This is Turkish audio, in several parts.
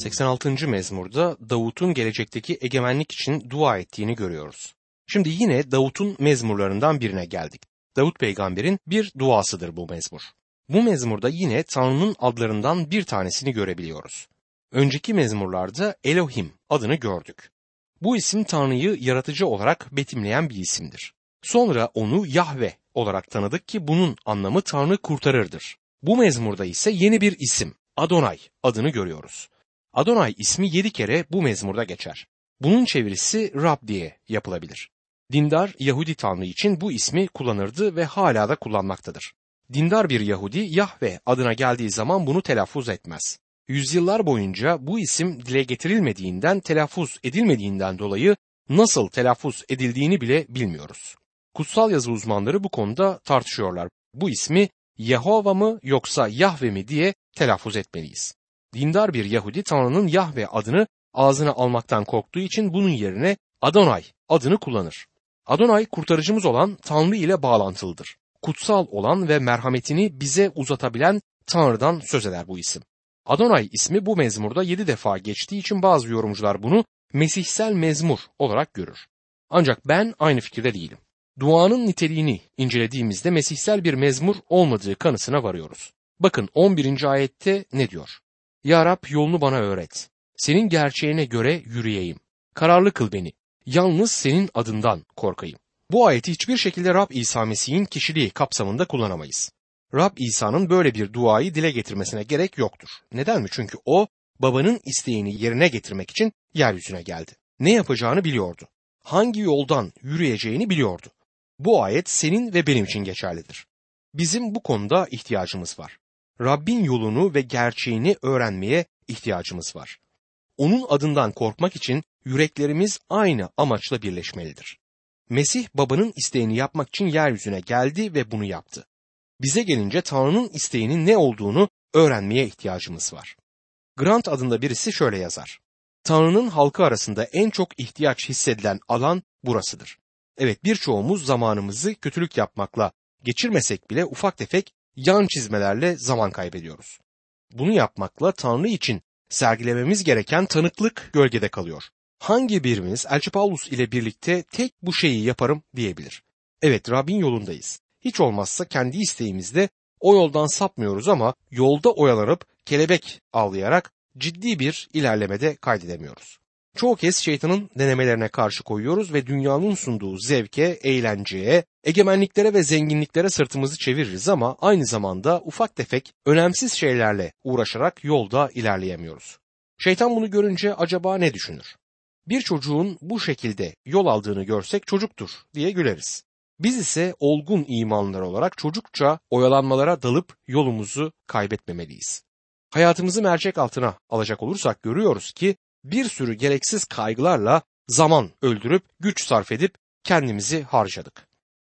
86. mezmurda Davut'un gelecekteki egemenlik için dua ettiğini görüyoruz. Şimdi yine Davut'un mezmurlarından birine geldik. Davut peygamberin bir duasıdır bu mezmur. Bu mezmurda yine Tanrı'nın adlarından bir tanesini görebiliyoruz. Önceki mezmurlarda Elohim adını gördük. Bu isim Tanrı'yı yaratıcı olarak betimleyen bir isimdir. Sonra onu Yahve olarak tanıdık ki bunun anlamı Tanrı kurtarırdır. Bu mezmurda ise yeni bir isim Adonay adını görüyoruz. Adonay ismi yedi kere bu mezmurda geçer. Bunun çevirisi Rab diye yapılabilir. Dindar Yahudi Tanrı için bu ismi kullanırdı ve hala da kullanmaktadır. Dindar bir Yahudi Yahve adına geldiği zaman bunu telaffuz etmez. Yüzyıllar boyunca bu isim dile getirilmediğinden, telaffuz edilmediğinden dolayı nasıl telaffuz edildiğini bile bilmiyoruz. Kutsal yazı uzmanları bu konuda tartışıyorlar. Bu ismi Yehova mı yoksa Yahve mi diye telaffuz etmeliyiz. Dindar bir Yahudi Tanrı'nın Yahve adını ağzına almaktan korktuğu için bunun yerine Adonay adını kullanır. Adonay kurtarıcımız olan Tanrı ile bağlantılıdır. Kutsal olan ve merhametini bize uzatabilen Tanrı'dan söz eder bu isim. Adonay ismi bu mezmurda yedi defa geçtiği için bazı yorumcular bunu Mesihsel mezmur olarak görür. Ancak ben aynı fikirde değilim. Duanın niteliğini incelediğimizde mesihsel bir mezmur olmadığı kanısına varıyoruz. Bakın 11. ayette ne diyor? Ya Rab yolunu bana öğret. Senin gerçeğine göre yürüyeyim. Kararlı kıl beni. Yalnız senin adından korkayım. Bu ayeti hiçbir şekilde Rab İsa Mesih'in kişiliği kapsamında kullanamayız. Rab İsa'nın böyle bir duayı dile getirmesine gerek yoktur. Neden mi? Çünkü o babanın isteğini yerine getirmek için yeryüzüne geldi. Ne yapacağını biliyordu. Hangi yoldan yürüyeceğini biliyordu. Bu ayet senin ve benim için geçerlidir. Bizim bu konuda ihtiyacımız var. Rabbin yolunu ve gerçeğini öğrenmeye ihtiyacımız var. Onun adından korkmak için yüreklerimiz aynı amaçla birleşmelidir. Mesih babanın isteğini yapmak için yeryüzüne geldi ve bunu yaptı. Bize gelince Tanrı'nın isteğinin ne olduğunu öğrenmeye ihtiyacımız var. Grant adında birisi şöyle yazar. Tanrı'nın halkı arasında en çok ihtiyaç hissedilen alan burasıdır. Evet birçoğumuz zamanımızı kötülük yapmakla geçirmesek bile ufak tefek yan çizmelerle zaman kaybediyoruz. Bunu yapmakla Tanrı için sergilememiz gereken tanıklık gölgede kalıyor. Hangi birimiz Elçi Paulus ile birlikte tek bu şeyi yaparım diyebilir? Evet Rabbin yolundayız. Hiç olmazsa kendi isteğimizde o yoldan sapmıyoruz ama yolda oyalanıp kelebek avlayarak ciddi bir ilerlemede kaydedemiyoruz. Çoğu kez şeytanın denemelerine karşı koyuyoruz ve dünyanın sunduğu zevke, eğlenceye, egemenliklere ve zenginliklere sırtımızı çeviririz ama aynı zamanda ufak tefek önemsiz şeylerle uğraşarak yolda ilerleyemiyoruz. Şeytan bunu görünce acaba ne düşünür? Bir çocuğun bu şekilde yol aldığını görsek çocuktur diye güleriz. Biz ise olgun imanlar olarak çocukça oyalanmalara dalıp yolumuzu kaybetmemeliyiz. Hayatımızı mercek altına alacak olursak görüyoruz ki bir sürü gereksiz kaygılarla zaman öldürüp güç sarf edip kendimizi harcadık.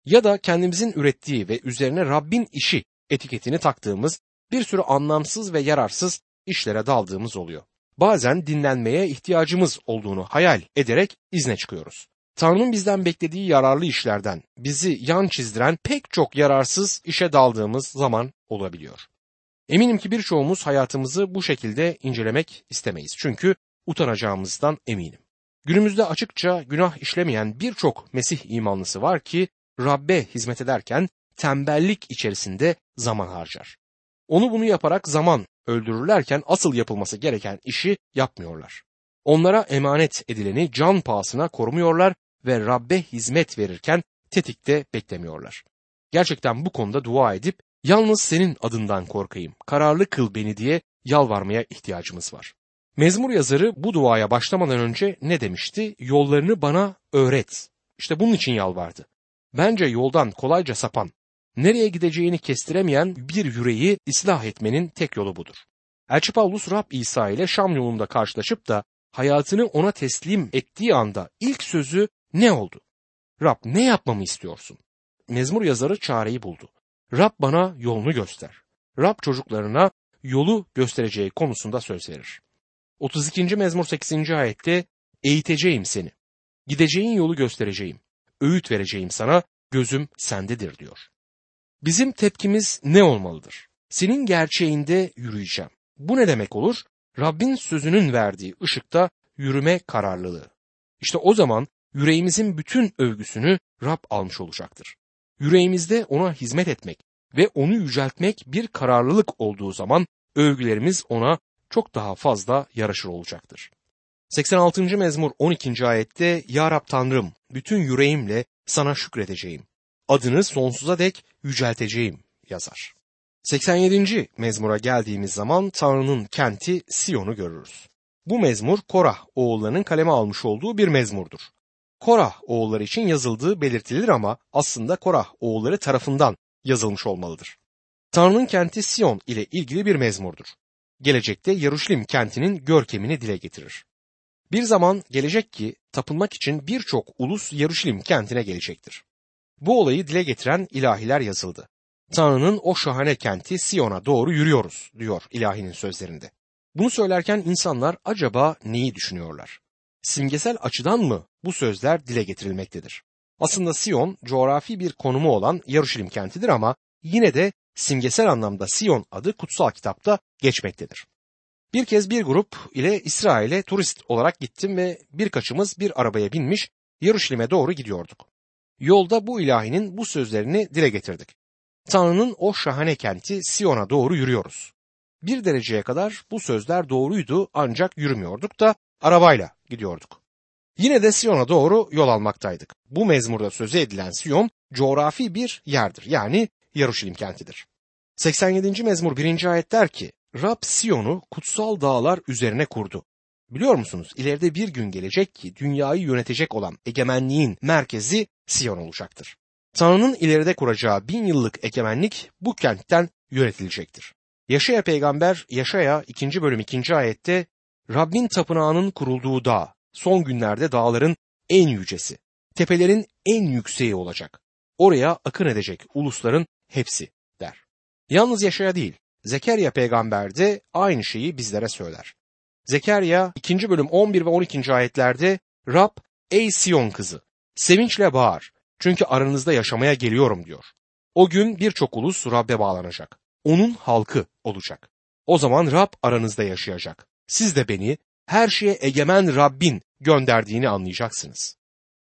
Ya da kendimizin ürettiği ve üzerine Rabbin işi etiketini taktığımız bir sürü anlamsız ve yararsız işlere daldığımız oluyor. Bazen dinlenmeye ihtiyacımız olduğunu hayal ederek izne çıkıyoruz. Tanrı'nın bizden beklediği yararlı işlerden bizi yan çizdiren pek çok yararsız işe daldığımız zaman olabiliyor. Eminim ki birçoğumuz hayatımızı bu şekilde incelemek istemeyiz. Çünkü utanacağımızdan eminim. Günümüzde açıkça günah işlemeyen birçok Mesih imanlısı var ki Rabbe hizmet ederken tembellik içerisinde zaman harcar. Onu bunu yaparak zaman öldürürlerken asıl yapılması gereken işi yapmıyorlar. Onlara emanet edileni can pahasına korumuyorlar ve Rabbe hizmet verirken tetikte beklemiyorlar. Gerçekten bu konuda dua edip yalnız senin adından korkayım, kararlı kıl beni diye yalvarmaya ihtiyacımız var. Mezmur yazarı bu duaya başlamadan önce ne demişti? Yollarını bana öğret. İşte bunun için yalvardı. Bence yoldan kolayca sapan, nereye gideceğini kestiremeyen bir yüreği ıslah etmenin tek yolu budur. Elçi Paulus Rab İsa ile Şam yolunda karşılaşıp da hayatını ona teslim ettiği anda ilk sözü ne oldu? Rab ne yapmamı istiyorsun? Mezmur yazarı çareyi buldu. Rab bana yolunu göster. Rab çocuklarına yolu göstereceği konusunda söz verir. 32. mezmur 8. ayette eğiteceğim seni. Gideceğin yolu göstereceğim. Öğüt vereceğim sana. Gözüm sendedir diyor. Bizim tepkimiz ne olmalıdır? Senin gerçeğinde yürüyeceğim. Bu ne demek olur? Rabbin sözünün verdiği ışıkta yürüme kararlılığı. İşte o zaman yüreğimizin bütün övgüsünü Rab almış olacaktır. Yüreğimizde ona hizmet etmek ve onu yüceltmek bir kararlılık olduğu zaman övgülerimiz ona çok daha fazla yaraşır olacaktır. 86. mezmur 12. ayette Ya Rab Tanrım bütün yüreğimle sana şükredeceğim. Adını sonsuza dek yücelteceğim yazar. 87. mezmura geldiğimiz zaman Tanrı'nın kenti Siyon'u görürüz. Bu mezmur Korah oğullarının kaleme almış olduğu bir mezmurdur. Korah oğulları için yazıldığı belirtilir ama aslında Korah oğulları tarafından yazılmış olmalıdır. Tanrı'nın kenti Siyon ile ilgili bir mezmurdur. Gelecekte Yaruşilim kentinin görkemini dile getirir. Bir zaman gelecek ki tapınmak için birçok ulus Yaruşilim kentine gelecektir. Bu olayı dile getiren ilahiler yazıldı. Tanrı'nın o şahane kenti Siyon'a doğru yürüyoruz diyor ilahinin sözlerinde. Bunu söylerken insanlar acaba neyi düşünüyorlar? Simgesel açıdan mı bu sözler dile getirilmektedir? Aslında Siyon coğrafi bir konumu olan Yaruşilim kentidir ama yine de simgesel anlamda Siyon adı kutsal kitapta geçmektedir. Bir kez bir grup ile İsrail'e turist olarak gittim ve birkaçımız bir arabaya binmiş Yaruşilim'e doğru gidiyorduk. Yolda bu ilahinin bu sözlerini dile getirdik. Tanrı'nın o şahane kenti Siyon'a doğru yürüyoruz. Bir dereceye kadar bu sözler doğruydu ancak yürümüyorduk da arabayla gidiyorduk. Yine de Siyon'a doğru yol almaktaydık. Bu mezmurda sözü edilen Siyon coğrafi bir yerdir yani Yaruşilim kentidir. 87. mezmur 1. ayet der ki Rab Siyon'u kutsal dağlar üzerine kurdu. Biliyor musunuz ileride bir gün gelecek ki dünyayı yönetecek olan egemenliğin merkezi Siyon olacaktır. Tanrı'nın ileride kuracağı bin yıllık egemenlik bu kentten yönetilecektir. Yaşaya peygamber Yaşaya 2. bölüm 2. ayette Rabbin tapınağının kurulduğu dağ son günlerde dağların en yücesi, tepelerin en yükseği olacak. Oraya akın edecek ulusların hepsi der. Yalnız Yaşaya değil, Zekeriya peygamber de aynı şeyi bizlere söyler. Zekeriya 2. bölüm 11 ve 12. ayetlerde Rab ey Siyon kızı sevinçle bağır çünkü aranızda yaşamaya geliyorum diyor. O gün birçok ulus Rab'be bağlanacak. Onun halkı olacak. O zaman Rab aranızda yaşayacak. Siz de beni her şeye egemen Rabbin gönderdiğini anlayacaksınız.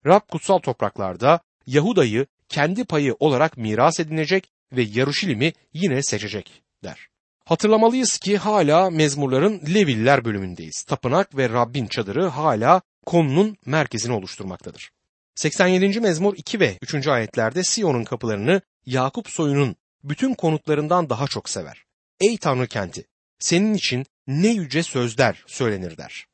Rab kutsal topraklarda Yahuda'yı kendi payı olarak miras edinecek ve Yaruşilim'i yine seçecek der. Hatırlamalıyız ki hala mezmurların Leviller bölümündeyiz. Tapınak ve Rabbin çadırı hala konunun merkezini oluşturmaktadır. 87. mezmur 2 ve 3. ayetlerde Siyon'un kapılarını Yakup soyunun bütün konutlarından daha çok sever. Ey Tanrı kenti, senin için ne yüce sözler söylenir der.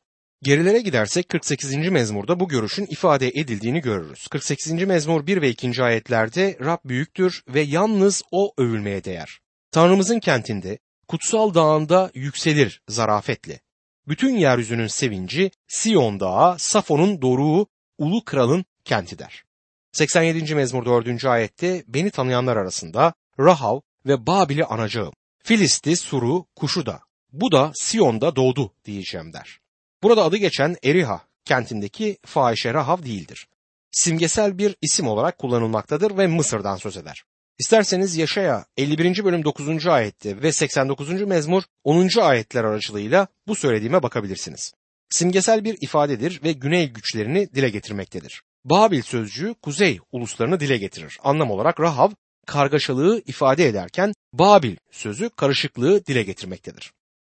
Gerilere gidersek 48. mezmurda bu görüşün ifade edildiğini görürüz. 48. mezmur 1 ve 2. ayetlerde Rab büyüktür ve yalnız O övülmeye değer. Tanrımızın kentinde, kutsal dağında yükselir zarafetle. Bütün yeryüzünün sevinci Siyon dağı, Safon'un doruğu, ulu kralın kenti der. 87. mezmur 4. ayette beni tanıyanlar arasında Rahav ve Babil'i anacağım. Filisti, Suru, Kuşu da. Bu da Siyon'da doğdu diyeceğim der. Burada adı geçen Eriha kentindeki fahişe Rahav değildir. Simgesel bir isim olarak kullanılmaktadır ve Mısır'dan söz eder. İsterseniz Yaşaya 51. bölüm 9. ayette ve 89. mezmur 10. ayetler aracılığıyla bu söylediğime bakabilirsiniz. Simgesel bir ifadedir ve güney güçlerini dile getirmektedir. Babil sözcüğü kuzey uluslarını dile getirir. Anlam olarak Rahav kargaşalığı ifade ederken Babil sözü karışıklığı dile getirmektedir.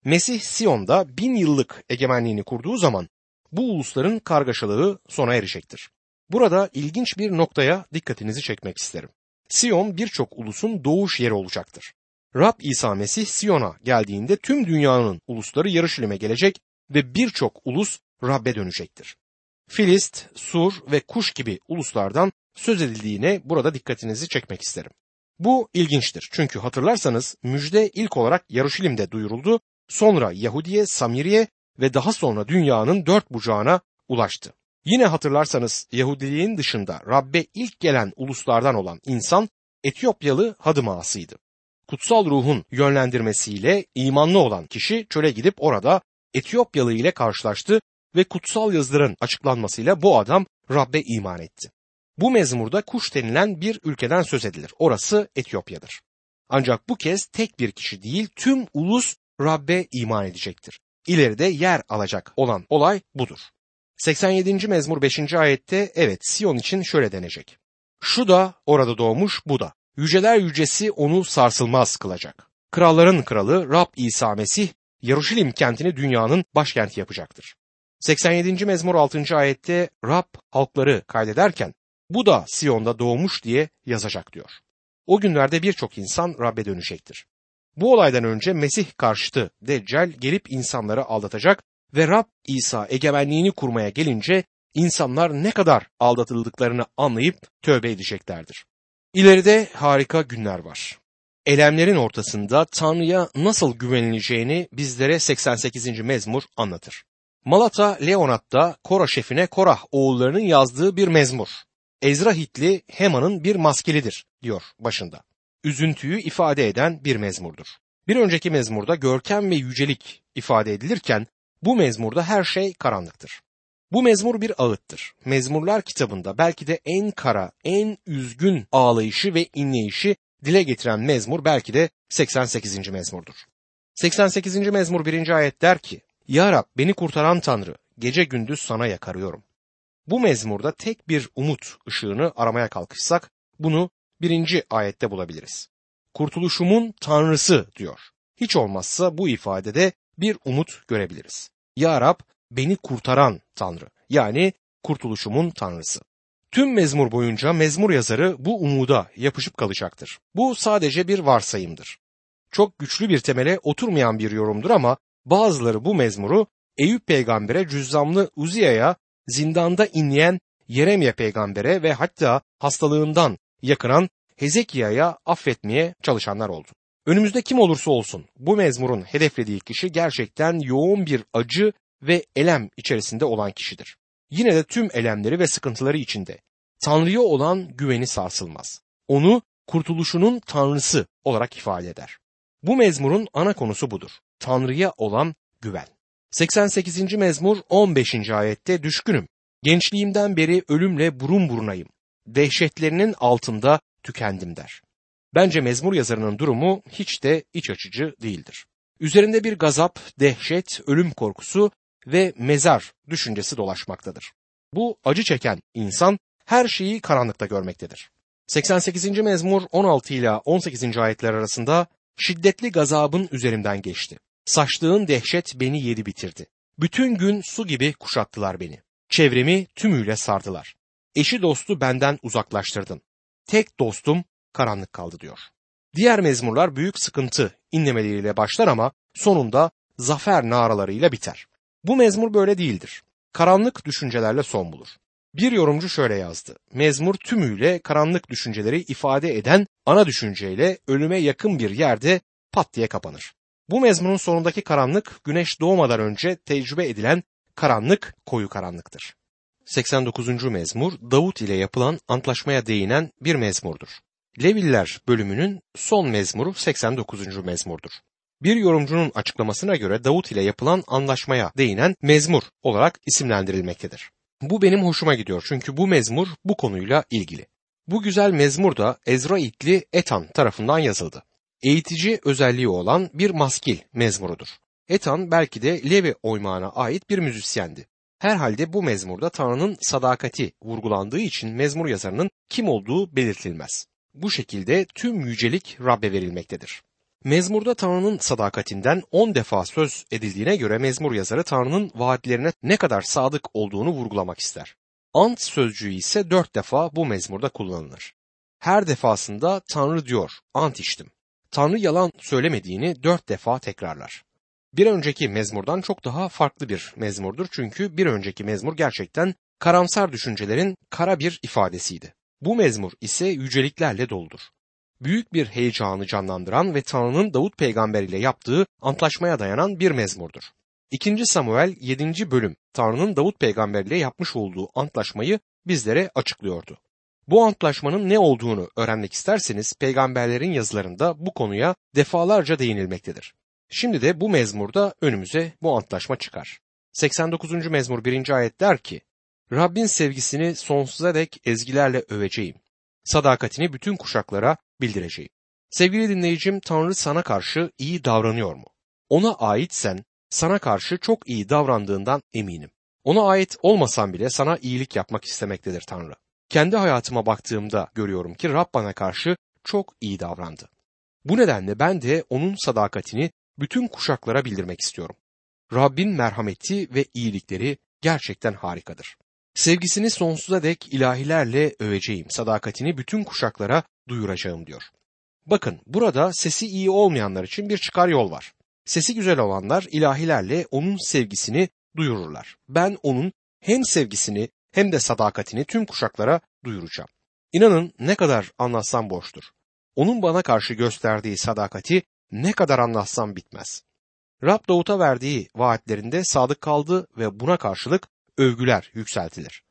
Mesih Siyon'da bin yıllık egemenliğini kurduğu zaman bu ulusların kargaşalığı sona erecektir. Burada ilginç bir noktaya dikkatinizi çekmek isterim. Siyon birçok ulusun doğuş yeri olacaktır. Rab İsa Mesih Siyon'a geldiğinde tüm dünyanın ulusları Yarışilim'e gelecek ve birçok ulus Rab'be dönecektir. Filist, Sur ve Kuş gibi uluslardan söz edildiğine burada dikkatinizi çekmek isterim. Bu ilginçtir çünkü hatırlarsanız müjde ilk olarak Yaruşilim'de duyuruldu, sonra Yahudiye, Samiriye ve daha sonra dünyanın dört bucağına ulaştı. Yine hatırlarsanız Yahudiliğin dışında Rabbe ilk gelen uluslardan olan insan Etiyopyalı Hadım ağasıydı. Kutsal ruhun yönlendirmesiyle imanlı olan kişi çöle gidip orada Etiyopyalı ile karşılaştı ve kutsal yazıların açıklanmasıyla bu adam Rabbe iman etti. Bu mezmurda kuş denilen bir ülkeden söz edilir. Orası Etiyopya'dır. Ancak bu kez tek bir kişi değil tüm ulus Rabbe iman edecektir. ileride yer alacak olan olay budur. 87. mezmur 5. ayette evet Sion için şöyle denecek. Şu da orada doğmuş bu da. Yüceler yücesi onu sarsılmaz kılacak. Kralların kralı Rab İsa Mesih Yaruşilim kentini dünyanın başkenti yapacaktır. 87. mezmur 6. ayette Rab halkları kaydederken bu da Siyon'da doğmuş diye yazacak diyor. O günlerde birçok insan Rab'be dönecektir. Bu olaydan önce Mesih karşıtı Deccal gelip insanları aldatacak ve Rab İsa egemenliğini kurmaya gelince insanlar ne kadar aldatıldıklarını anlayıp tövbe edeceklerdir. İleride harika günler var. Elemlerin ortasında Tanrı'ya nasıl güvenileceğini bizlere 88. mezmur anlatır. Malata Leonat'ta Kora şefine Korah oğullarının yazdığı bir mezmur. Ezra Hitli Heman'ın bir maskelidir diyor başında. Üzüntüyü ifade eden bir mezmurdur. Bir önceki mezmurda görkem ve yücelik ifade edilirken bu mezmurda her şey karanlıktır. Bu mezmur bir ağıttır. Mezmurlar kitabında belki de en kara, en üzgün ağlayışı ve inleyişi dile getiren mezmur belki de 88. mezmurdur. 88. mezmur 1. ayet der ki, Ya Rab beni kurtaran Tanrı, gece gündüz sana yakarıyorum. Bu mezmurda tek bir umut ışığını aramaya kalkışsak bunu birinci ayette bulabiliriz. Kurtuluşumun Tanrısı diyor. Hiç olmazsa bu ifadede bir umut görebiliriz. Ya Rab beni kurtaran Tanrı yani kurtuluşumun Tanrısı. Tüm mezmur boyunca mezmur yazarı bu umuda yapışıp kalacaktır. Bu sadece bir varsayımdır. Çok güçlü bir temele oturmayan bir yorumdur ama bazıları bu mezmuru Eyüp peygambere cüzzamlı Uziya'ya zindanda inleyen Yeremye peygambere ve hatta hastalığından yakınan Hezekia'ya affetmeye çalışanlar oldu. Önümüzde kim olursa olsun bu mezmurun hedeflediği kişi gerçekten yoğun bir acı ve elem içerisinde olan kişidir. Yine de tüm elemleri ve sıkıntıları içinde Tanrı'ya olan güveni sarsılmaz. Onu kurtuluşunun Tanrısı olarak ifade eder. Bu mezmurun ana konusu budur. Tanrı'ya olan güven. 88. mezmur 15. ayette düşkünüm. Gençliğimden beri ölümle burun burunayım. Dehşetlerinin altında tükendim der. Bence mezmur yazarının durumu hiç de iç açıcı değildir. Üzerinde bir gazap, dehşet, ölüm korkusu ve mezar düşüncesi dolaşmaktadır. Bu acı çeken insan her şeyi karanlıkta görmektedir. 88. mezmur 16 ile 18. ayetler arasında şiddetli gazabın üzerimden geçti. Saçtığın dehşet beni yedi bitirdi. Bütün gün su gibi kuşattılar beni. Çevremi tümüyle sardılar. Eşi dostu benden uzaklaştırdın. Tek dostum karanlık kaldı diyor. Diğer mezmurlar büyük sıkıntı inlemeleriyle başlar ama sonunda zafer naralarıyla biter. Bu mezmur böyle değildir. Karanlık düşüncelerle son bulur. Bir yorumcu şöyle yazdı. Mezmur tümüyle karanlık düşünceleri ifade eden ana düşünceyle ölüme yakın bir yerde pat diye kapanır. Bu mezmunun sonundaki karanlık güneş doğmadan önce tecrübe edilen karanlık koyu karanlıktır. 89. mezmur Davut ile yapılan antlaşmaya değinen bir mezmurdur. Leviller bölümünün son mezmuru 89. mezmurdur. Bir yorumcunun açıklamasına göre Davut ile yapılan anlaşmaya değinen mezmur olarak isimlendirilmektedir. Bu benim hoşuma gidiyor çünkü bu mezmur bu konuyla ilgili. Bu güzel mezmur da Ezra İtli Etan tarafından yazıldı. Eğitici özelliği olan bir maskil mezmurudur. Etan belki de Levi oymağına ait bir müzisyendi. Herhalde bu mezmurda Tanrı'nın sadakati vurgulandığı için mezmur yazarının kim olduğu belirtilmez. Bu şekilde tüm yücelik Rab'be verilmektedir. Mezmurda Tanrı'nın sadakatinden 10 defa söz edildiğine göre mezmur yazarı Tanrı'nın vaatlerine ne kadar sadık olduğunu vurgulamak ister. Ant sözcüğü ise 4 defa bu mezmurda kullanılır. Her defasında Tanrı diyor, ant içtim. Tanrı yalan söylemediğini 4 defa tekrarlar. Bir önceki mezmurdan çok daha farklı bir mezmurdur çünkü bir önceki mezmur gerçekten karamsar düşüncelerin kara bir ifadesiydi. Bu mezmur ise yüceliklerle doludur büyük bir heyecanı canlandıran ve Tanrı'nın Davut peygamber ile yaptığı antlaşmaya dayanan bir mezmurdur. 2. Samuel 7. bölüm Tanrı'nın Davut peygamber ile yapmış olduğu antlaşmayı bizlere açıklıyordu. Bu antlaşmanın ne olduğunu öğrenmek isterseniz peygamberlerin yazılarında bu konuya defalarca değinilmektedir. Şimdi de bu mezmurda önümüze bu antlaşma çıkar. 89. mezmur 1. ayet der ki, Rabbin sevgisini sonsuza dek ezgilerle öveceğim. Sadakatini bütün kuşaklara bildireceğim. Sevgili dinleyicim Tanrı sana karşı iyi davranıyor mu? Ona aitsen sana karşı çok iyi davrandığından eminim. Ona ait olmasam bile sana iyilik yapmak istemektedir Tanrı. Kendi hayatıma baktığımda görüyorum ki Rab bana karşı çok iyi davrandı. Bu nedenle ben de onun sadakatini bütün kuşaklara bildirmek istiyorum. Rabbin merhameti ve iyilikleri gerçekten harikadır. Sevgisini sonsuza dek ilahilerle öveceğim, sadakatini bütün kuşaklara duyuracağım diyor. Bakın burada sesi iyi olmayanlar için bir çıkar yol var. Sesi güzel olanlar ilahilerle onun sevgisini duyururlar. Ben onun hem sevgisini hem de sadakatini tüm kuşaklara duyuracağım. İnanın ne kadar anlatsam boştur. Onun bana karşı gösterdiği sadakati ne kadar anlatsam bitmez. Rab Davut'a verdiği vaatlerinde sadık kaldı ve buna karşılık övgüler yükseltilir.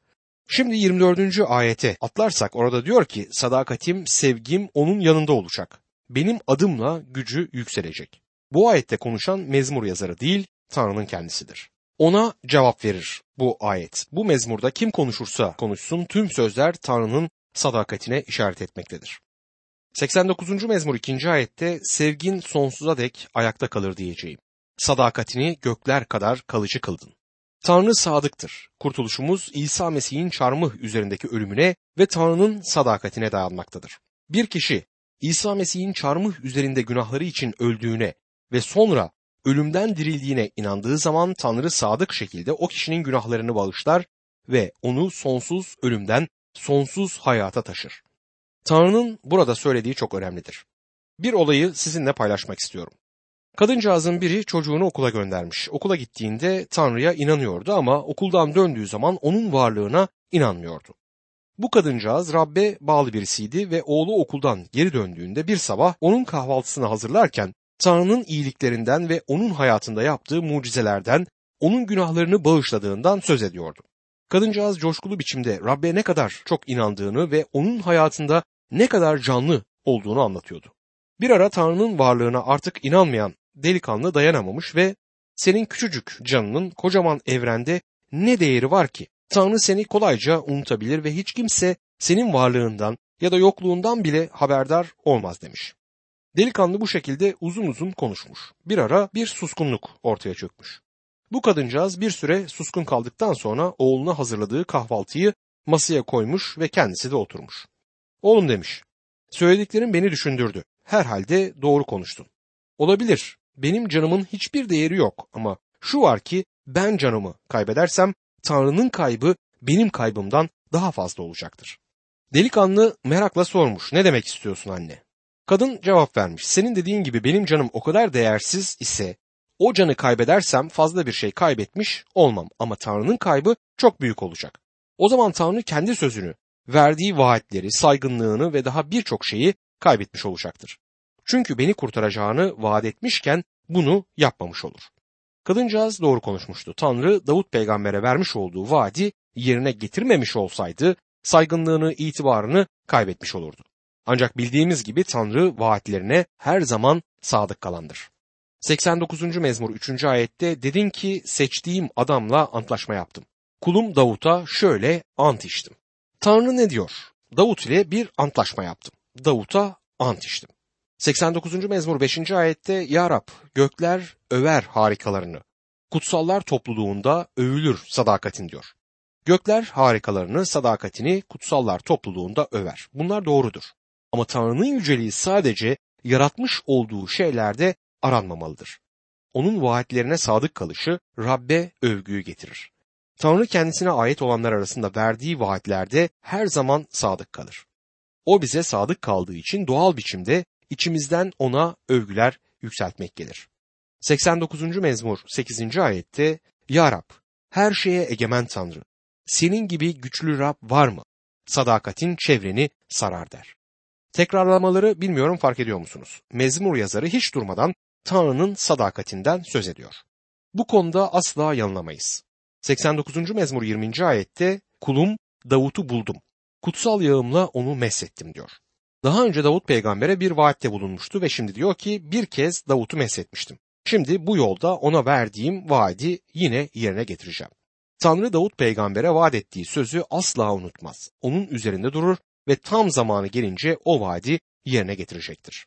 Şimdi 24. ayete atlarsak orada diyor ki sadakatim, sevgim onun yanında olacak. Benim adımla gücü yükselecek. Bu ayette konuşan mezmur yazarı değil, Tanrı'nın kendisidir. Ona cevap verir bu ayet. Bu mezmurda kim konuşursa konuşsun tüm sözler Tanrı'nın sadakatine işaret etmektedir. 89. mezmur 2. ayette sevgin sonsuza dek ayakta kalır diyeceğim. Sadakatini gökler kadar kalıcı kıldın. Tanrı sadıktır. Kurtuluşumuz İsa Mesih'in çarmıh üzerindeki ölümüne ve Tanrı'nın sadakatine dayanmaktadır. Bir kişi İsa Mesih'in çarmıh üzerinde günahları için öldüğüne ve sonra ölümden dirildiğine inandığı zaman Tanrı sadık şekilde o kişinin günahlarını bağışlar ve onu sonsuz ölümden sonsuz hayata taşır. Tanrı'nın burada söylediği çok önemlidir. Bir olayı sizinle paylaşmak istiyorum. Kadıncağızın biri çocuğunu okula göndermiş. Okula gittiğinde Tanrı'ya inanıyordu ama okuldan döndüğü zaman onun varlığına inanmıyordu. Bu kadıncağız Rabbe bağlı birisiydi ve oğlu okuldan geri döndüğünde bir sabah onun kahvaltısını hazırlarken Tanrı'nın iyiliklerinden ve onun hayatında yaptığı mucizelerden, onun günahlarını bağışladığından söz ediyordu. Kadıncağız coşkulu biçimde Rabbe ne kadar çok inandığını ve onun hayatında ne kadar canlı olduğunu anlatıyordu. Bir ara Tanrı'nın varlığına artık inanmayan delikanlı dayanamamış ve senin küçücük canının kocaman evrende ne değeri var ki? Tanrı seni kolayca unutabilir ve hiç kimse senin varlığından ya da yokluğundan bile haberdar olmaz demiş. Delikanlı bu şekilde uzun uzun konuşmuş. Bir ara bir suskunluk ortaya çökmüş. Bu kadıncağız bir süre suskun kaldıktan sonra oğluna hazırladığı kahvaltıyı masaya koymuş ve kendisi de oturmuş. Oğlum demiş, söylediklerin beni düşündürdü. Herhalde doğru konuştun. Olabilir, benim canımın hiçbir değeri yok ama şu var ki ben canımı kaybedersem Tanrı'nın kaybı benim kaybımdan daha fazla olacaktır. Delikanlı merakla sormuş. Ne demek istiyorsun anne? Kadın cevap vermiş. Senin dediğin gibi benim canım o kadar değersiz ise o canı kaybedersem fazla bir şey kaybetmiş olmam ama Tanrı'nın kaybı çok büyük olacak. O zaman Tanrı kendi sözünü, verdiği vaatleri, saygınlığını ve daha birçok şeyi kaybetmiş olacaktır. Çünkü beni kurtaracağını vaat etmişken bunu yapmamış olur. Kadıncağız doğru konuşmuştu. Tanrı Davut peygambere vermiş olduğu vaadi yerine getirmemiş olsaydı saygınlığını, itibarını kaybetmiş olurdu. Ancak bildiğimiz gibi Tanrı vaatlerine her zaman sadık kalandır. 89. mezmur 3. ayette dedin ki seçtiğim adamla antlaşma yaptım. Kulum Davut'a şöyle ant içtim. Tanrı ne diyor? Davut ile bir antlaşma yaptım. Davut'a ant içtim. 89. mezmur 5. ayette Ya Rab gökler över harikalarını. Kutsallar topluluğunda övülür sadakatin diyor. Gökler harikalarını, sadakatini kutsallar topluluğunda över. Bunlar doğrudur. Ama Tanrı'nın yüceliği sadece yaratmış olduğu şeylerde aranmamalıdır. Onun vaatlerine sadık kalışı Rabbe övgüyü getirir. Tanrı kendisine ait olanlar arasında verdiği vaatlerde her zaman sadık kalır. O bize sadık kaldığı için doğal biçimde içimizden ona övgüler yükseltmek gelir. 89. mezmur 8. ayette Ya Rab, her şeye egemen Tanrı, senin gibi güçlü Rab var mı? Sadakatin çevreni sarar der. Tekrarlamaları bilmiyorum fark ediyor musunuz? Mezmur yazarı hiç durmadan Tanrı'nın sadakatinden söz ediyor. Bu konuda asla yanılamayız. 89. mezmur 20. ayette kulum Davut'u buldum. Kutsal yağımla onu meshettim diyor. Daha önce Davut peygambere bir vaatte bulunmuştu ve şimdi diyor ki bir kez Davut'u meshetmiştim. Şimdi bu yolda ona verdiğim vaadi yine yerine getireceğim. Tanrı Davut peygambere vaat ettiği sözü asla unutmaz. Onun üzerinde durur ve tam zamanı gelince o vaadi yerine getirecektir.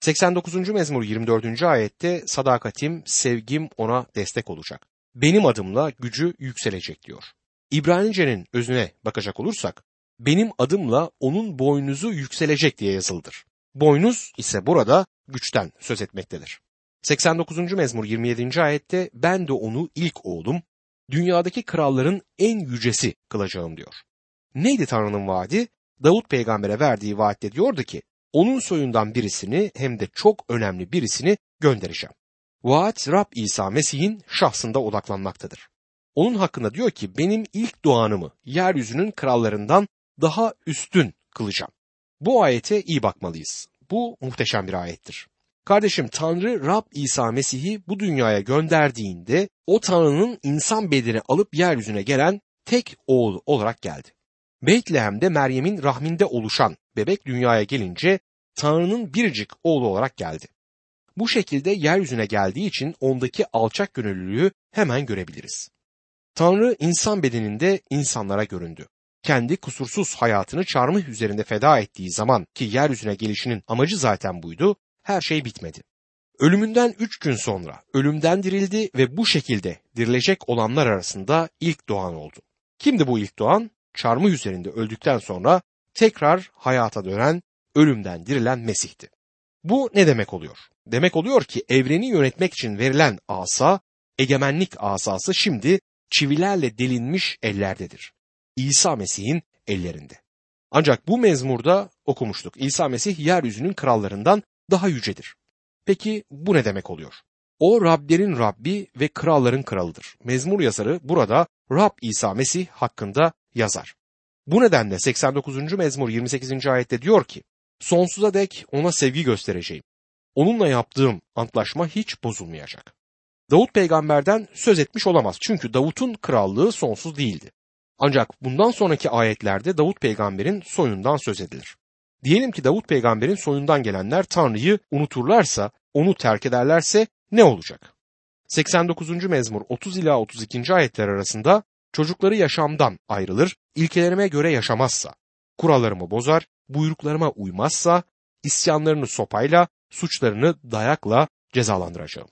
89. mezmur 24. ayette sadakatim, sevgim ona destek olacak. Benim adımla gücü yükselecek diyor. İbranice'nin özüne bakacak olursak benim adımla onun boynuzu yükselecek diye yazılıdır. Boynuz ise burada güçten söz etmektedir. 89. mezmur 27. ayette ben de onu ilk oğlum, dünyadaki kralların en yücesi kılacağım diyor. Neydi Tanrı'nın vaadi? Davut peygambere verdiği vaatte diyordu ki onun soyundan birisini hem de çok önemli birisini göndereceğim. Vaat Rab İsa Mesih'in şahsında odaklanmaktadır. Onun hakkında diyor ki benim ilk doğanımı yeryüzünün krallarından daha üstün kılacağım. Bu ayete iyi bakmalıyız. Bu muhteşem bir ayettir. Kardeşim Tanrı Rab İsa Mesih'i bu dünyaya gönderdiğinde o Tanrı'nın insan bedeni alıp yeryüzüne gelen tek oğlu olarak geldi. Beytlehem'de Meryem'in rahminde oluşan bebek dünyaya gelince Tanrı'nın biricik oğlu olarak geldi. Bu şekilde yeryüzüne geldiği için ondaki alçak gönüllülüğü hemen görebiliriz. Tanrı insan bedeninde insanlara göründü. Kendi kusursuz hayatını çarmıh üzerinde feda ettiği zaman ki yeryüzüne gelişinin amacı zaten buydu, her şey bitmedi. Ölümünden üç gün sonra ölümden dirildi ve bu şekilde dirilecek olanlar arasında ilk doğan oldu. Kimdi bu ilk doğan? Çarmıh üzerinde öldükten sonra tekrar hayata dönen, ölümden dirilen Mesih'ti. Bu ne demek oluyor? Demek oluyor ki evreni yönetmek için verilen asa, egemenlik asası şimdi çivilerle delinmiş ellerdedir. İsa Mesih'in ellerinde. Ancak bu mezmurda okumuştuk. İsa Mesih yeryüzünün krallarından daha yücedir. Peki bu ne demek oluyor? O Rablerin Rabbi ve kralların kralıdır. Mezmur yazarı burada Rab İsa Mesih hakkında yazar. Bu nedenle 89. mezmur 28. ayette diyor ki, sonsuza dek ona sevgi göstereceğim. Onunla yaptığım antlaşma hiç bozulmayacak. Davut peygamberden söz etmiş olamaz çünkü Davut'un krallığı sonsuz değildi. Ancak bundan sonraki ayetlerde Davut peygamberin soyundan söz edilir. Diyelim ki Davut peygamberin soyundan gelenler Tanrı'yı unuturlarsa, onu terk ederlerse ne olacak? 89. mezmur 30 ila 32. ayetler arasında çocukları yaşamdan ayrılır, ilkelerime göre yaşamazsa, kurallarımı bozar, buyruklarıma uymazsa, isyanlarını sopayla, suçlarını dayakla cezalandıracağım.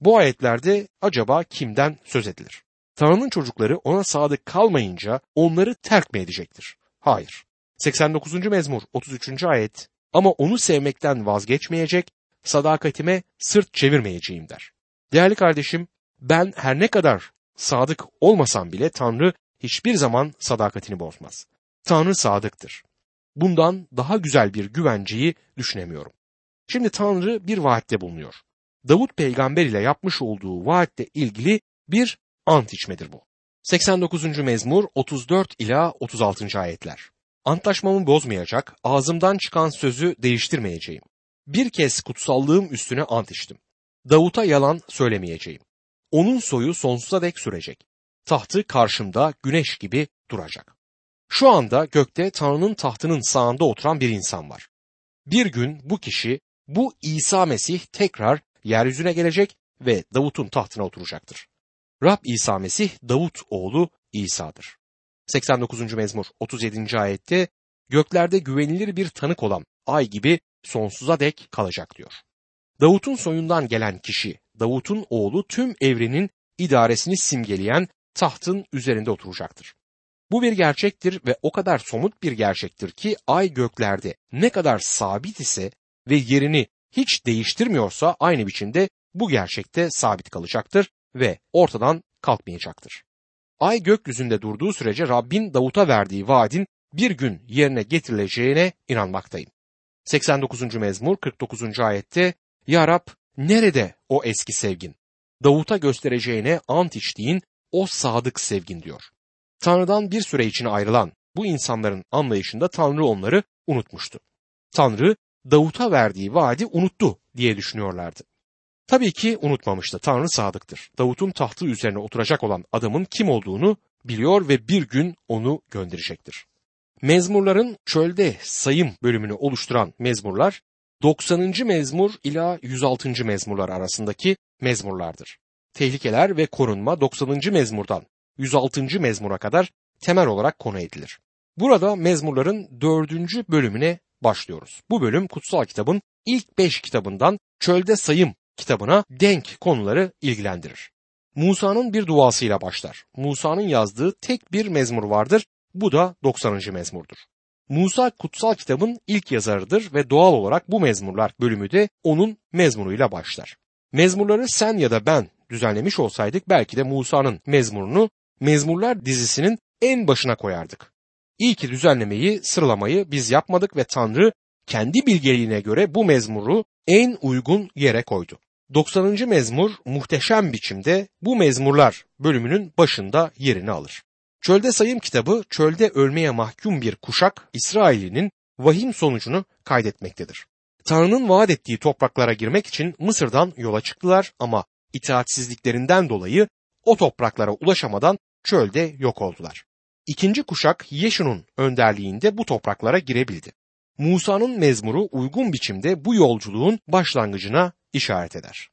Bu ayetlerde acaba kimden söz edilir? Tanrı'nın çocukları ona sadık kalmayınca onları terk mi edecektir? Hayır. 89. mezmur 33. ayet ama onu sevmekten vazgeçmeyecek, sadakatime sırt çevirmeyeceğim der. Değerli kardeşim, ben her ne kadar sadık olmasam bile Tanrı hiçbir zaman sadakatini bozmaz. Tanrı sadıktır. Bundan daha güzel bir güvenceyi düşünemiyorum. Şimdi Tanrı bir vaatte bulunuyor. Davut peygamber ile yapmış olduğu vaatle ilgili bir ant içmedir bu. 89. mezmur 34 ila 36. ayetler. Antlaşmamı bozmayacak, ağzımdan çıkan sözü değiştirmeyeceğim. Bir kez kutsallığım üstüne ant içtim. Davut'a yalan söylemeyeceğim. Onun soyu sonsuza dek sürecek. Tahtı karşımda güneş gibi duracak. Şu anda gökte Tanrı'nın tahtının sağında oturan bir insan var. Bir gün bu kişi, bu İsa Mesih tekrar yeryüzüne gelecek ve Davut'un tahtına oturacaktır. Rab İsa Mesih Davut oğlu İsa'dır. 89. mezmur 37. ayette göklerde güvenilir bir tanık olan ay gibi sonsuza dek kalacak diyor. Davut'un soyundan gelen kişi, Davut'un oğlu tüm evrenin idaresini simgeleyen tahtın üzerinde oturacaktır. Bu bir gerçektir ve o kadar somut bir gerçektir ki ay göklerde ne kadar sabit ise ve yerini hiç değiştirmiyorsa aynı biçimde bu gerçekte sabit kalacaktır ve ortadan kalkmayacaktır. Ay gökyüzünde durduğu sürece Rabbin Davut'a verdiği vaadin bir gün yerine getirileceğine inanmaktayım. 89. mezmur 49. ayette Ya Rab nerede o eski sevgin? Davut'a göstereceğine ant içtiğin o sadık sevgin diyor. Tanrı'dan bir süre için ayrılan bu insanların anlayışında Tanrı onları unutmuştu. Tanrı Davut'a verdiği vaadi unuttu diye düşünüyorlardı. Tabii ki unutmamıştı. Tanrı sadıktır. Davut'un tahtı üzerine oturacak olan adamın kim olduğunu biliyor ve bir gün onu gönderecektir. Mezmurların çölde sayım bölümünü oluşturan mezmurlar 90. mezmur ila 106. mezmurlar arasındaki mezmurlardır. Tehlikeler ve korunma 90. mezmurdan 106. mezmura kadar temel olarak konu edilir. Burada mezmurların 4. bölümüne başlıyoruz. Bu bölüm kutsal kitabın ilk beş kitabından Çölde Sayım kitabına denk konuları ilgilendirir. Musa'nın bir duasıyla başlar. Musa'nın yazdığı tek bir mezmur vardır. Bu da 90. mezmurdur. Musa kutsal kitabın ilk yazarıdır ve doğal olarak bu mezmurlar bölümü de onun mezmuruyla başlar. Mezmurları sen ya da ben düzenlemiş olsaydık belki de Musa'nın mezmurunu Mezmurlar dizisinin en başına koyardık. İyi ki düzenlemeyi, sıralamayı biz yapmadık ve Tanrı kendi bilgeliğine göre bu mezmuru en uygun yere koydu. 90. mezmur muhteşem biçimde bu mezmurlar bölümünün başında yerini alır. Çölde Sayım kitabı çölde ölmeye mahkum bir kuşak İsrail'inin vahim sonucunu kaydetmektedir. Tanrı'nın vaat ettiği topraklara girmek için Mısır'dan yola çıktılar ama itaatsizliklerinden dolayı o topraklara ulaşamadan çölde yok oldular. İkinci kuşak Yeşu'nun önderliğinde bu topraklara girebildi. Musa'nın mezmuru uygun biçimde bu yolculuğun başlangıcına işaret eder.